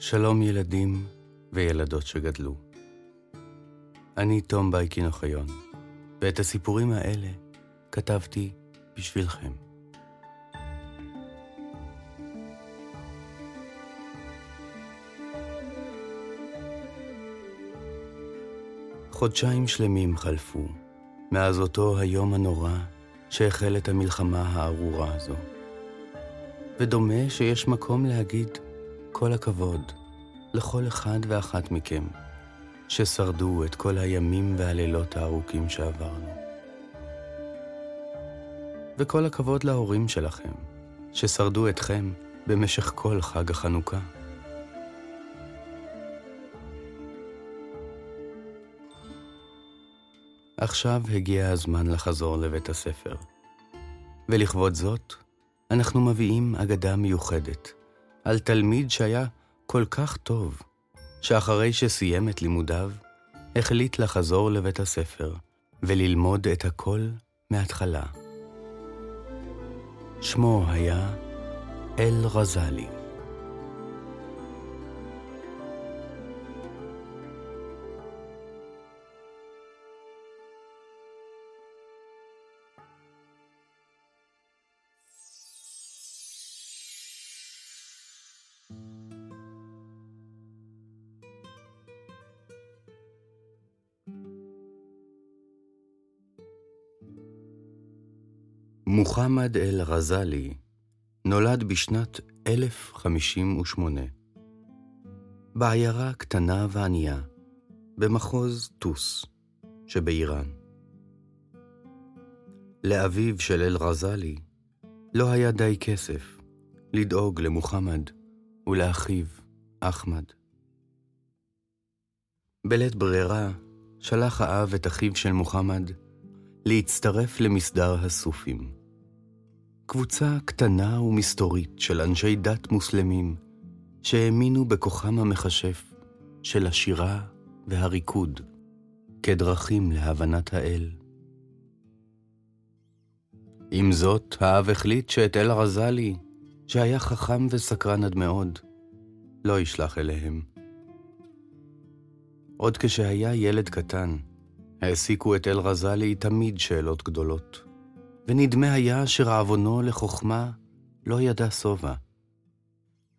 שלום ילדים וילדות שגדלו. אני תום בייקין אוחיון, ואת הסיפורים האלה כתבתי בשבילכם. חודשיים שלמים חלפו מאז אותו היום הנורא שהחלת המלחמה הארורה הזו. ודומה שיש מקום להגיד כל הכבוד לכל אחד ואחת מכם ששרדו את כל הימים והלילות הארוכים שעברנו. וכל הכבוד להורים שלכם ששרדו אתכם במשך כל חג החנוכה. עכשיו הגיע הזמן לחזור לבית הספר. ולכבוד זאת, אנחנו מביאים אגדה מיוחדת על תלמיד שהיה כל כך טוב, שאחרי שסיים את לימודיו, החליט לחזור לבית הספר וללמוד את הכל מההתחלה. שמו היה אל רזלי. מוחמד אל-רזאלי נולד בשנת 1058 בעיירה קטנה וענייה במחוז טוס שבאיראן. לאביו של אל-רזאלי לא היה די כסף לדאוג למוחמד ולאחיו אחמד. בלית ברירה שלח האב את אחיו של מוחמד להצטרף למסדר הסופים. קבוצה קטנה ומסתורית של אנשי דת מוסלמים שהאמינו בכוחם המכשף של השירה והריקוד כדרכים להבנת האל. עם זאת, האב החליט שאת אל רזלי, שהיה חכם וסקרן עד מאוד, לא ישלח אליהם. עוד כשהיה ילד קטן, העסיקו את אל רזלי תמיד שאלות גדולות. ונדמה היה שרעבונו לחוכמה לא ידע שובע.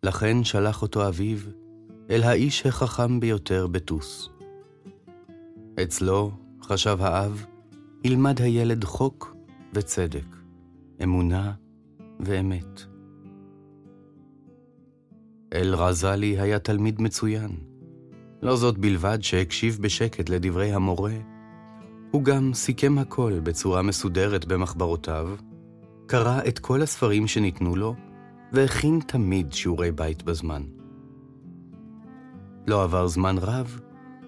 לכן שלח אותו אביו אל האיש החכם ביותר בטוס. אצלו, חשב האב, ילמד הילד חוק וצדק, אמונה ואמת. אל רזלי היה תלמיד מצוין. לא זאת בלבד שהקשיב בשקט לדברי המורה, הוא גם סיכם הכל בצורה מסודרת במחברותיו, קרא את כל הספרים שניתנו לו, והכין תמיד שיעורי בית בזמן. לא עבר זמן רב,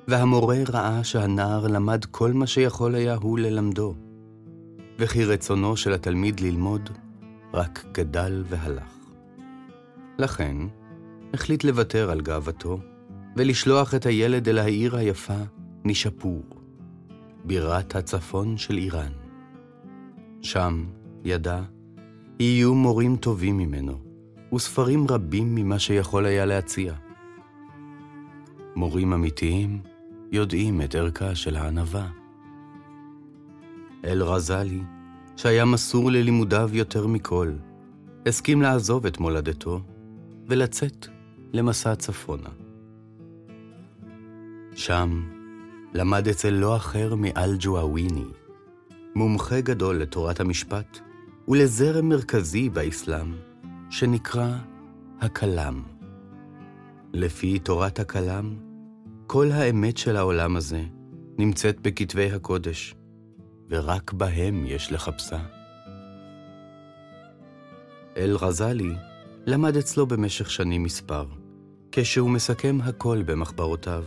והמורה ראה שהנער למד כל מה שיכול היה הוא ללמדו, וכי רצונו של התלמיד ללמוד רק גדל והלך. לכן, החליט לוותר על גאוותו, ולשלוח את הילד אל העיר היפה נישפור. בירת הצפון של איראן. שם, ידע, יהיו מורים טובים ממנו, וספרים רבים ממה שיכול היה להציע. מורים אמיתיים יודעים את ערכה של הענווה. אל רזלי, שהיה מסור ללימודיו יותר מכל, הסכים לעזוב את מולדתו ולצאת למסע צפונה. שם למד אצל לא אחר מאל-ג'ואוויני, מומחה גדול לתורת המשפט ולזרם מרכזי באסלאם, שנקרא הכלם. לפי תורת הכלם, כל האמת של העולם הזה נמצאת בכתבי הקודש, ורק בהם יש לחפשה. אל-רזאלי למד אצלו במשך שנים מספר, כשהוא מסכם הכל במחברותיו.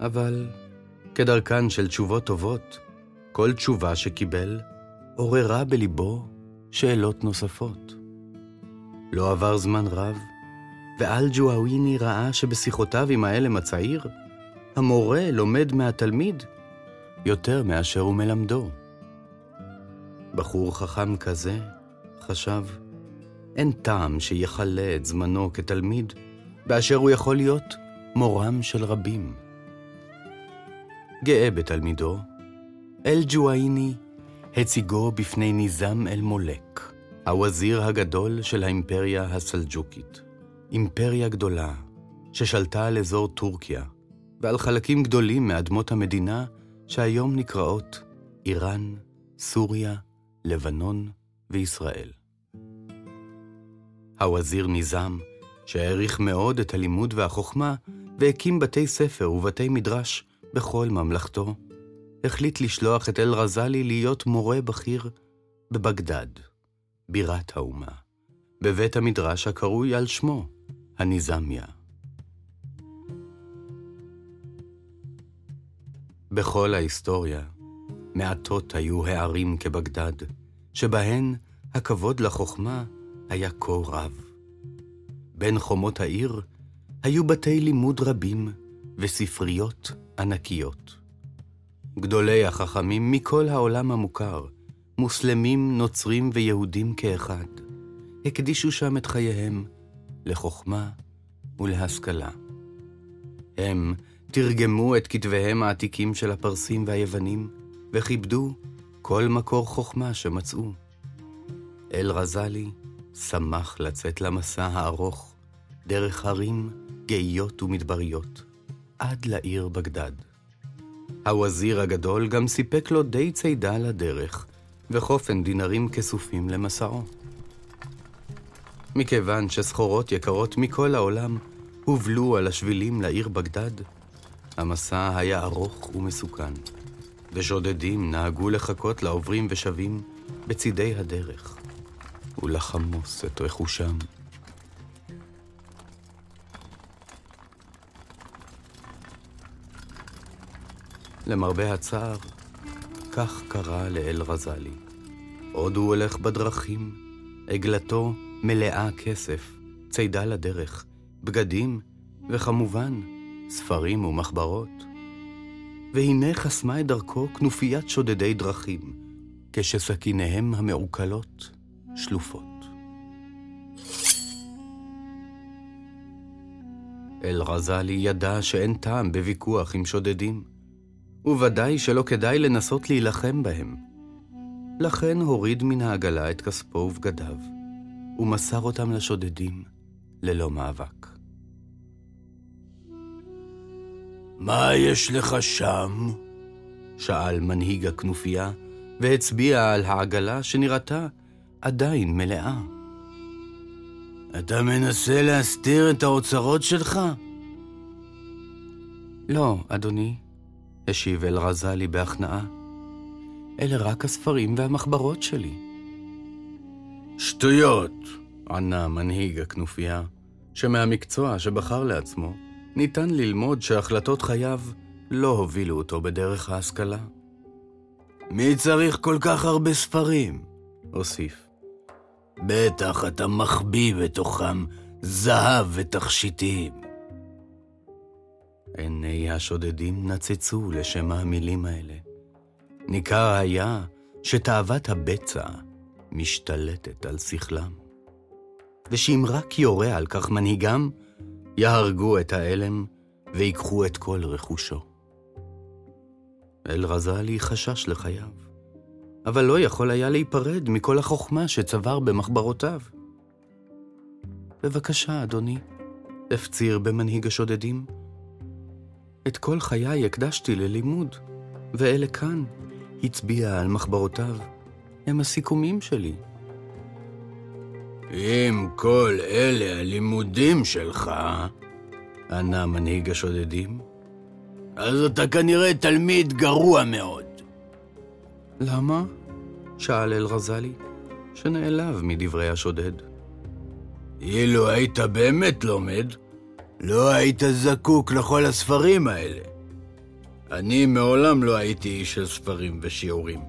אבל כדרכן של תשובות טובות, כל תשובה שקיבל עוררה בליבו שאלות נוספות. לא עבר זמן רב, ואל-ג'ואוויני ראה שבשיחותיו עם האלם הצעיר, המורה לומד מהתלמיד יותר מאשר הוא מלמדו. בחור חכם כזה, חשב, אין טעם שיכלה את זמנו כתלמיד באשר הוא יכול להיות מורם של רבים. גאה בתלמידו, אל-ג'ואיני הציגו בפני ניזם אל-מולק, הווזיר הגדול של האימפריה הסלג'וקית. אימפריה גדולה ששלטה על אזור טורקיה ועל חלקים גדולים מאדמות המדינה שהיום נקראות איראן, סוריה, לבנון וישראל. הווזיר ניזם, שהעריך מאוד את הלימוד והחוכמה, והקים בתי ספר ובתי מדרש בכל ממלכתו, החליט לשלוח את אל-רזאלי להיות מורה בכיר בבגדד, בירת האומה, בבית המדרש הקרוי על שמו, הניזמיה. בכל ההיסטוריה, מעטות היו הערים כבגדד, שבהן הכבוד לחוכמה היה כה רב. בין חומות העיר היו בתי לימוד רבים וספריות ענקיות. גדולי החכמים מכל העולם המוכר, מוסלמים, נוצרים ויהודים כאחד, הקדישו שם את חייהם לחוכמה ולהשכלה. הם תרגמו את כתביהם העתיקים של הפרסים והיוונים, וכיבדו כל מקור חוכמה שמצאו. אל-רזאלי שמח לצאת למסע הארוך דרך הרים גאיות ומדבריות, עד לעיר בגדד. הווזיר הגדול גם סיפק לו די צידה לדרך, וחופן דינרים כסופים למסעו. מכיוון שסחורות יקרות מכל העולם הובלו על השבילים לעיר בגדד, המסע היה ארוך ומסוכן, ושודדים נהגו לחכות לעוברים ושבים בצידי הדרך, ולחמוס את רכושם. למרבה הצער, כך קרה לאל-רזאלי. עוד הוא הולך בדרכים, עגלתו מלאה כסף, צידה לדרך, בגדים, וכמובן, ספרים ומחברות. והנה חסמה את דרכו כנופיית שודדי דרכים, כשסכיניהם המעוקלות שלופות. אל-רזאלי ידע שאין טעם בוויכוח עם שודדים, וודאי שלא כדאי לנסות להילחם בהם. לכן הוריד מן העגלה את כספו ובגדיו, ומסר אותם לשודדים ללא מאבק. מה יש לך שם? שאל מנהיג הכנופיה, והצביע על העגלה שנראתה עדיין מלאה. אתה מנסה להסתיר את האוצרות שלך? לא, אדוני, השיב אל-רזאלי בהכנעה. אלה רק הספרים והמחברות שלי. שטויות, ענה מנהיג הכנופיה, שמהמקצוע שבחר לעצמו, ניתן ללמוד שהחלטות חייו לא הובילו אותו בדרך ההשכלה. מי צריך כל כך הרבה ספרים? הוסיף. בטח אתה מחביא בתוכם זהב ותכשיטים. עיני השודדים נצצו לשם המילים האלה. ניכר היה שתאוות הבצע משתלטת על שכלם, ושאם רק יורה על כך מנהיגם, יהרגו את האלם ויקחו את כל רכושו. אל-רזאלי חשש לחייו, אבל לא יכול היה להיפרד מכל החוכמה שצבר במחברותיו. בבקשה, אדוני, הפציר במנהיג השודדים. את כל חיי הקדשתי ללימוד, ואלה כאן, הצביע על מחברותיו, הם הסיכומים שלי. אם כל אלה הלימודים שלך, ענה מנהיג השודדים, אז אתה כנראה תלמיד גרוע מאוד. למה? שאל אל-רזאלי, שנעלב מדברי השודד. אילו היית באמת לומד, לא היית זקוק לכל הספרים האלה. אני מעולם לא הייתי איש של ספרים ושיעורים,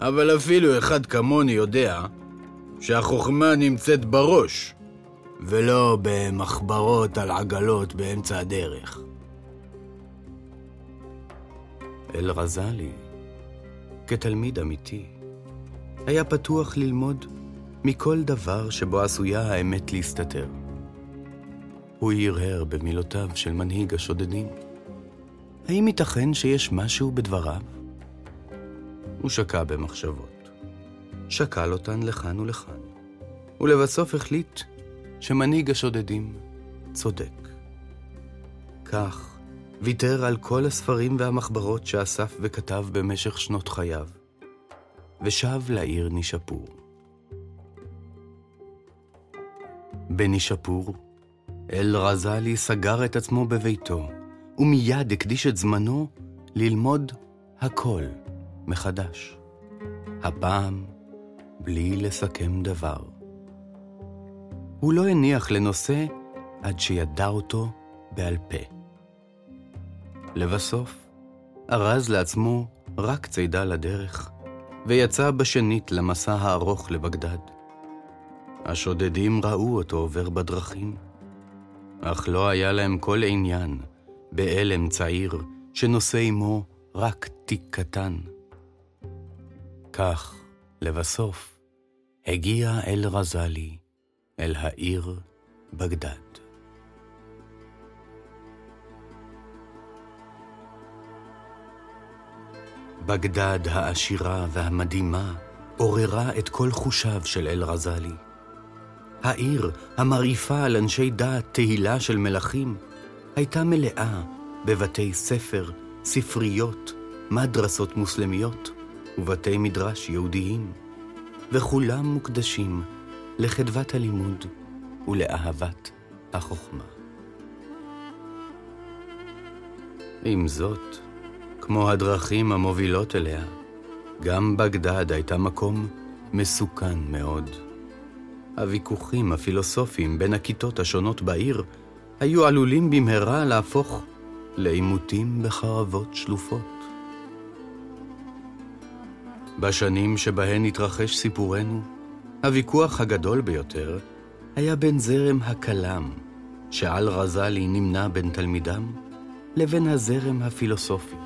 אבל אפילו אחד כמוני יודע שהחוכמה נמצאת בראש, ולא במחברות על עגלות באמצע הדרך. אל-רזאלי, כתלמיד אמיתי, היה פתוח ללמוד מכל דבר שבו עשויה האמת להסתתר. הוא הרהר במילותיו של מנהיג השודדים. האם ייתכן שיש משהו בדבריו? הוא שקע במחשבות. שקל אותן לכאן ולכאן, ולבסוף החליט שמנהיג השודדים צודק. כך ויתר על כל הספרים והמחברות שאסף וכתב במשך שנות חייו, ושב לעיר נישפור. בנישפור, אל-רזאלי סגר את עצמו בביתו, ומיד הקדיש את זמנו ללמוד הכל מחדש. הפעם בלי לסכם דבר. הוא לא הניח לנושא עד שידע אותו בעל פה. לבסוף, ארז לעצמו רק צידה לדרך, ויצא בשנית למסע הארוך לבגדד. השודדים ראו אותו עובר בדרכים, אך לא היה להם כל עניין באלם צעיר שנושא עמו רק תיק קטן. כך, לבסוף, הגיע אל רזלי, אל העיר בגדד. בגדד העשירה והמדהימה עוררה את כל חושיו של אל-רזאלי. העיר, המרעיפה על אנשי דעת תהילה של מלכים, הייתה מלאה בבתי ספר, ספריות, מדרסות מוסלמיות ובתי מדרש יהודיים, וכולם מוקדשים לחדוות הלימוד ולאהבת החוכמה. עם זאת, כמו הדרכים המובילות אליה, גם בגדד הייתה מקום מסוכן מאוד. הוויכוחים הפילוסופיים בין הכיתות השונות בעיר היו עלולים במהרה להפוך לעימותים בחרבות שלופות. בשנים שבהן התרחש סיפורנו, הוויכוח הגדול ביותר היה בין זרם הכלם, שעל רזלי נמנה בין תלמידם, לבין הזרם הפילוסופי,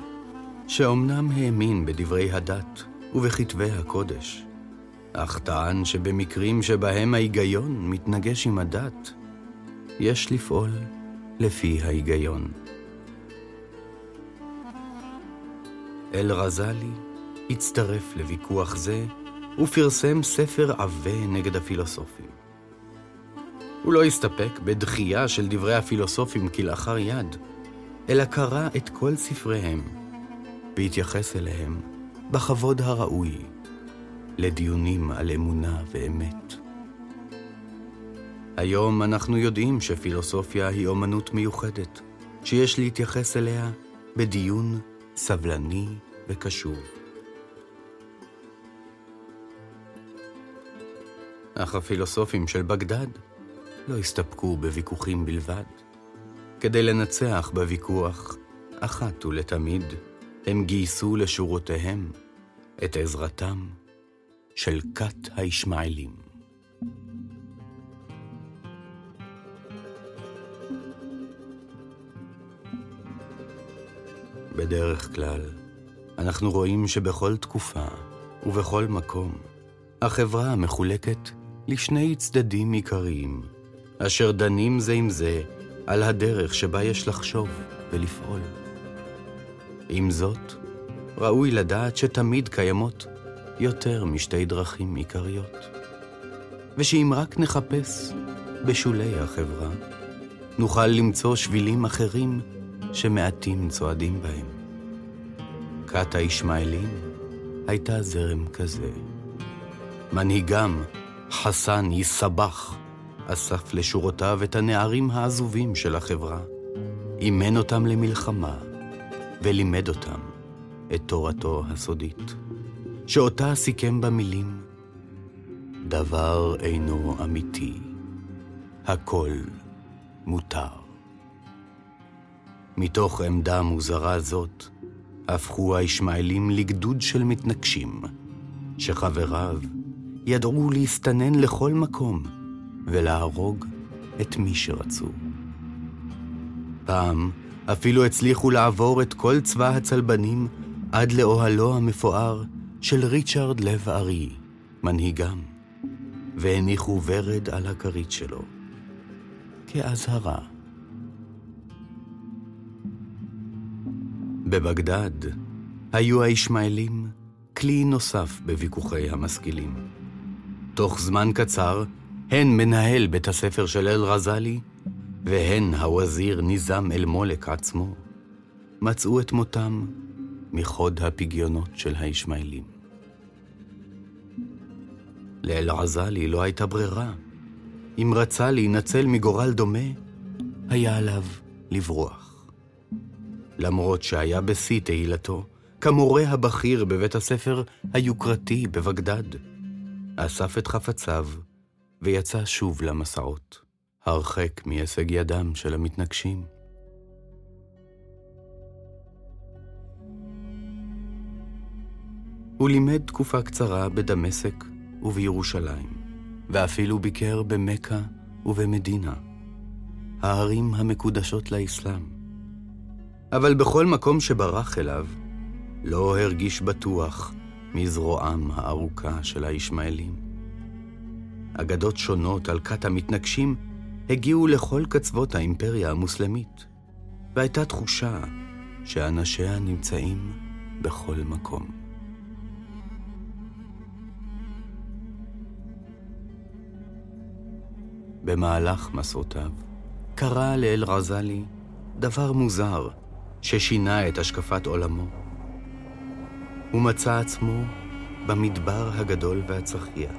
שאומנם האמין בדברי הדת ובכתבי הקודש, אך טען שבמקרים שבהם ההיגיון מתנגש עם הדת, יש לפעול לפי ההיגיון. אל-רזאלי הצטרף לוויכוח זה ופרסם ספר עבה נגד הפילוסופים. הוא לא הסתפק בדחייה של דברי הפילוסופים כלאחר יד, אלא קרא את כל ספריהם והתייחס אליהם בכבוד הראוי לדיונים על אמונה ואמת. היום אנחנו יודעים שפילוסופיה היא אומנות מיוחדת, שיש להתייחס אליה בדיון סבלני וקשוב. אך הפילוסופים של בגדד לא הסתפקו בוויכוחים בלבד. כדי לנצח בוויכוח, אחת ולתמיד, הם גייסו לשורותיהם את עזרתם של כת הישמעאלים. בדרך כלל, אנחנו רואים שבכל תקופה ובכל מקום, החברה מחולקת לשני צדדים עיקריים, אשר דנים זה עם זה על הדרך שבה יש לחשוב ולפעול. עם זאת, ראוי לדעת שתמיד קיימות יותר משתי דרכים עיקריות, ושאם רק נחפש בשולי החברה, נוכל למצוא שבילים אחרים שמעטים צועדים בהם. כת הישמעאלים הייתה זרם כזה. מנהיגם, חסן יסבח, אסף לשורותיו את הנערים העזובים של החברה, אימן אותם למלחמה ולימד אותם את תורתו הסודית, שאותה סיכם במילים דבר אינו אמיתי, הכל מותר. מתוך עמדה מוזרה זאת, הפכו הישמעאלים לגדוד של מתנגשים, שחבריו ידעו להסתנן לכל מקום ולהרוג את מי שרצו. פעם אפילו הצליחו לעבור את כל צבא הצלבנים עד לאוהלו המפואר של ריצ'רד לב ארי, מנהיגם, והניחו ורד על הכרית שלו, כאזהרה. בבגדד היו הישמעאלים כלי נוסף בוויכוחי המשכילים. תוך זמן קצר, הן מנהל בית הספר של אל-רזאלי, והן הווזיר ניזם אל-מולק עצמו, מצאו את מותם מחוד הפגיונות של הישמעאלים. לאל-עזאלי לא הייתה ברירה. אם רצה להינצל מגורל דומה, היה עליו לברוח. למרות שהיה בשיא תהילתו, כמורה הבכיר בבית הספר היוקרתי בבגדד, אסף את חפציו ויצא שוב למסעות, הרחק מהישג ידם של המתנגשים. הוא לימד תקופה קצרה בדמשק ובירושלים, ואפילו ביקר במכה ובמדינה, הערים המקודשות לאסלאם. אבל בכל מקום שברח אליו, לא הרגיש בטוח מזרועם הארוכה של הישמעאלים. אגדות שונות על כת המתנגשים הגיעו לכל קצוות האימפריה המוסלמית, והייתה תחושה שאנשיה נמצאים בכל מקום. במהלך מסעותיו, קרה לאל-רזאלי דבר מוזר ששינה את השקפת עולמו. הוא מצא עצמו במדבר הגדול והצחיח,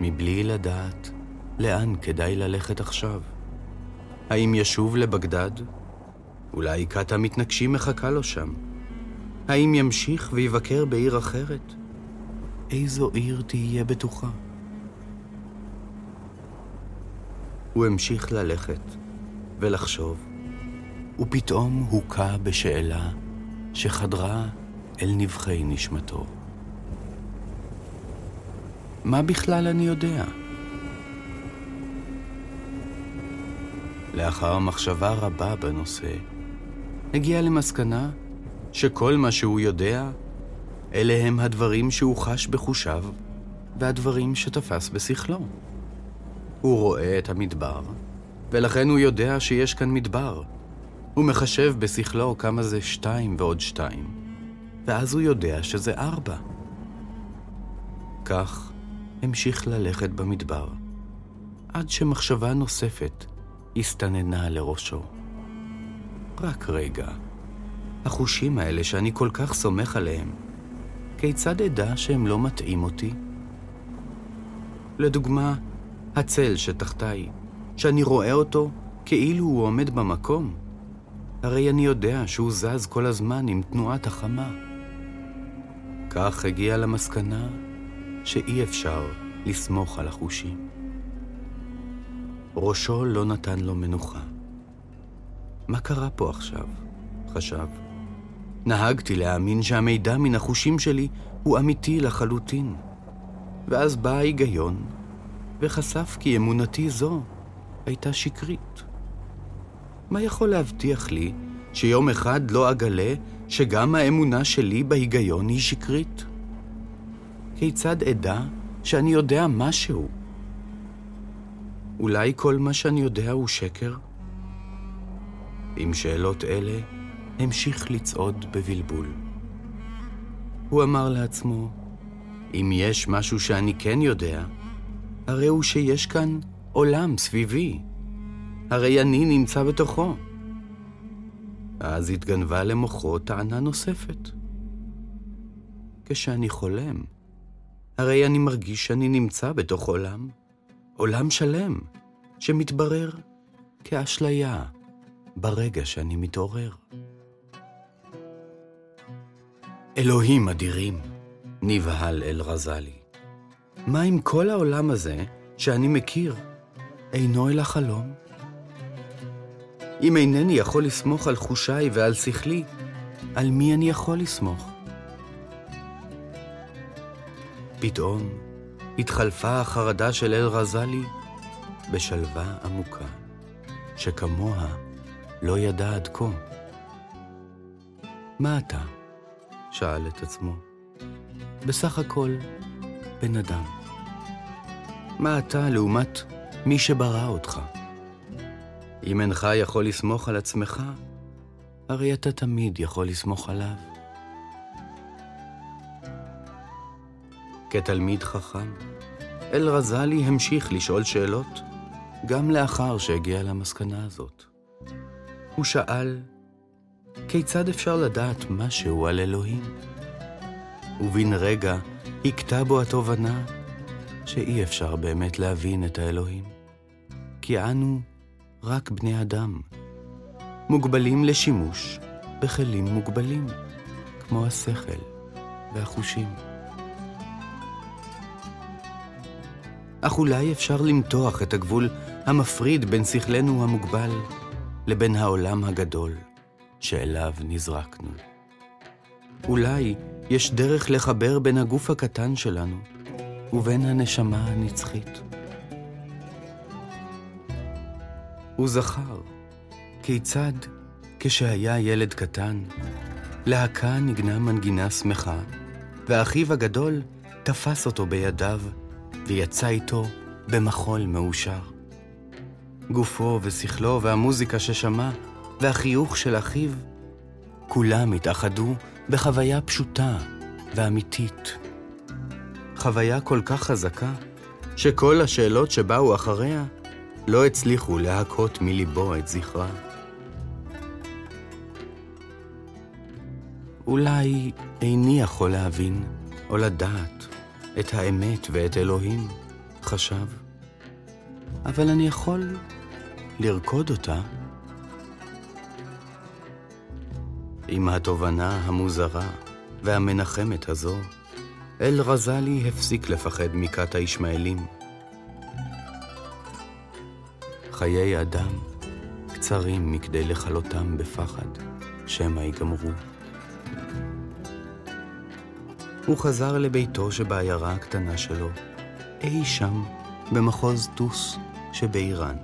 מבלי לדעת לאן כדאי ללכת עכשיו. האם ישוב לבגדד? אולי כת המתנגשים מחכה לו שם. האם ימשיך ויבקר בעיר אחרת? איזו עיר תהיה בטוחה? הוא המשיך ללכת ולחשוב, ופתאום הוכה בשאלה שחדרה אל נבחי נשמתו. מה בכלל אני יודע? לאחר מחשבה רבה בנושא, הגיע למסקנה שכל מה שהוא יודע, אלה הם הדברים שהוא חש בחושיו והדברים שתפס בשכלו. הוא רואה את המדבר, ולכן הוא יודע שיש כאן מדבר. הוא מחשב בשכלו כמה זה שתיים ועוד שתיים, ואז הוא יודע שזה ארבע. כך המשיך ללכת במדבר, עד שמחשבה נוספת הסתננה לראשו. רק רגע, החושים האלה שאני כל כך סומך עליהם, כיצד אדע שהם לא מטעים אותי? לדוגמה, הצל שתחתיי, שאני רואה אותו כאילו הוא עומד במקום. הרי אני יודע שהוא זז כל הזמן עם תנועת החמה. כך הגיע למסקנה שאי אפשר לסמוך על החושים. ראשו לא נתן לו מנוחה. מה קרה פה עכשיו? חשב. נהגתי להאמין שהמידע מן החושים שלי הוא אמיתי לחלוטין. ואז בא ההיגיון וחשף כי אמונתי זו הייתה שקרית. מה יכול להבטיח לי שיום אחד לא אגלה שגם האמונה שלי בהיגיון היא שקרית? כיצד אדע שאני יודע משהו? אולי כל מה שאני יודע הוא שקר? עם שאלות אלה המשיך לצעוד בבלבול. הוא אמר לעצמו, אם יש משהו שאני כן יודע, הרי הוא שיש כאן עולם סביבי. הרי אני נמצא בתוכו. אז התגנבה למוחו טענה נוספת. כשאני חולם, הרי אני מרגיש שאני נמצא בתוך עולם, עולם שלם, שמתברר כאשליה ברגע שאני מתעורר. אלוהים אדירים, נבהל אל רזלי. מה אם כל העולם הזה, שאני מכיר, אינו אלא חלום? אם אינני יכול לסמוך על חושיי ועל שכלי, על מי אני יכול לסמוך? פתאום התחלפה החרדה של אל רזלי בשלווה עמוקה, שכמוה לא ידע עד כה. מה אתה? שאל את עצמו. בסך הכל, בן אדם. מה אתה לעומת מי שברא אותך? אם אינך יכול לסמוך על עצמך, הרי אתה תמיד יכול לסמוך עליו. כתלמיד חכם, אלרזלי המשיך לשאול שאלות, גם לאחר שהגיע למסקנה הזאת. הוא שאל, כיצד אפשר לדעת משהו על אלוהים? ובן רגע הכתה בו התובנה שאי אפשר באמת להבין את האלוהים, כי אנו רק בני אדם, מוגבלים לשימוש בכלים מוגבלים, כמו השכל והחושים. אך אולי אפשר למתוח את הגבול המפריד בין שכלנו המוגבל לבין העולם הגדול שאליו נזרקנו. אולי יש דרך לחבר בין הגוף הקטן שלנו ובין הנשמה הנצחית. הוא זכר כיצד כשהיה ילד קטן, להקה נגנה מנגינה שמחה, ואחיו הגדול תפס אותו בידיו ויצא איתו במחול מאושר. גופו ושכלו והמוזיקה ששמע והחיוך של אחיו, כולם התאחדו בחוויה פשוטה ואמיתית. חוויה כל כך חזקה, שכל השאלות שבאו אחריה לא הצליחו להכות מליבו את זכרה. אולי איני יכול להבין או לדעת את האמת ואת אלוהים, חשב, אבל אני יכול לרקוד אותה. עם התובנה המוזרה והמנחמת הזו, אל רזלי הפסיק לפחד מכת הישמעאלים. חיי אדם קצרים מכדי לכלותם בפחד, שמא ייגמרו. הוא חזר לביתו שבעיירה הקטנה שלו, אי שם במחוז טוס שבאיראן,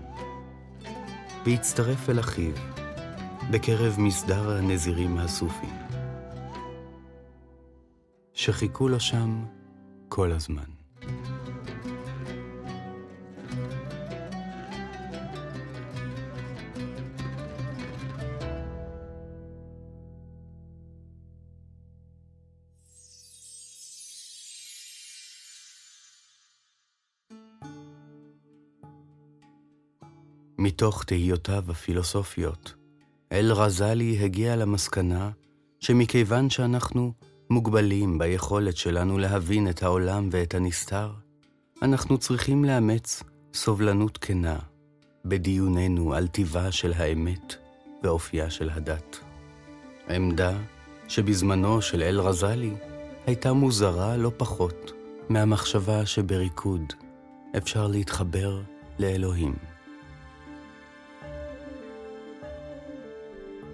והצטרף אל אחיו בקרב מסדר הנזירים הסופי, שחיכו לו שם כל הזמן. מתוך תהיותיו הפילוסופיות, אל רזלי הגיע למסקנה שמכיוון שאנחנו מוגבלים ביכולת שלנו להבין את העולם ואת הנסתר, אנחנו צריכים לאמץ סובלנות כנה בדיוננו על טיבה של האמת ואופייה של הדת. עמדה שבזמנו של אל רזלי הייתה מוזרה לא פחות מהמחשבה שבריקוד אפשר להתחבר לאלוהים.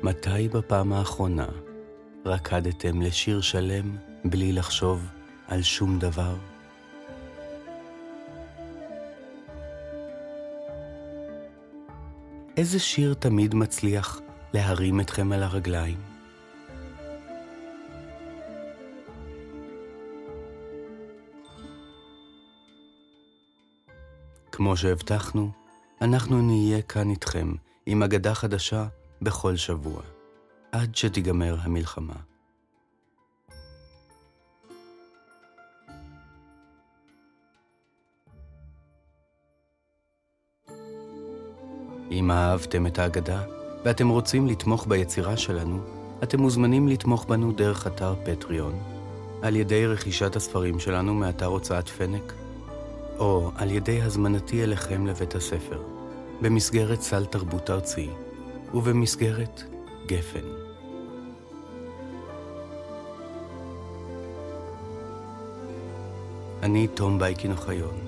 מתי בפעם האחרונה רקדתם לשיר שלם בלי לחשוב על שום דבר? איזה שיר תמיד מצליח להרים אתכם על הרגליים? כמו שהבטחנו, אנחנו נהיה כאן איתכם עם אגדה חדשה בכל שבוע, עד שתיגמר המלחמה. אם אהבתם את ההגדה ואתם רוצים לתמוך ביצירה שלנו, אתם מוזמנים לתמוך בנו דרך אתר פטריון, על ידי רכישת הספרים שלנו מאתר הוצאת פנק, או על ידי הזמנתי אליכם לבית הספר, במסגרת סל תרבות ארצי, ובמסגרת גפן. אני תום בייקין אוחיון,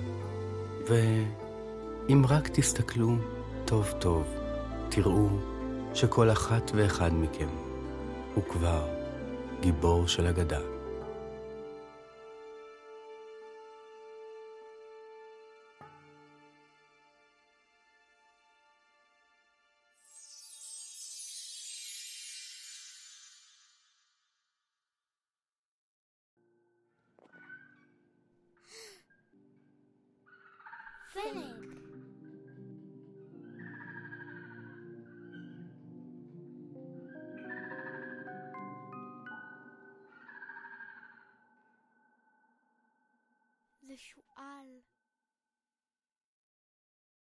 ואם רק תסתכלו טוב טוב, תראו שכל אחת ואחד מכם הוא כבר גיבור של אגדה.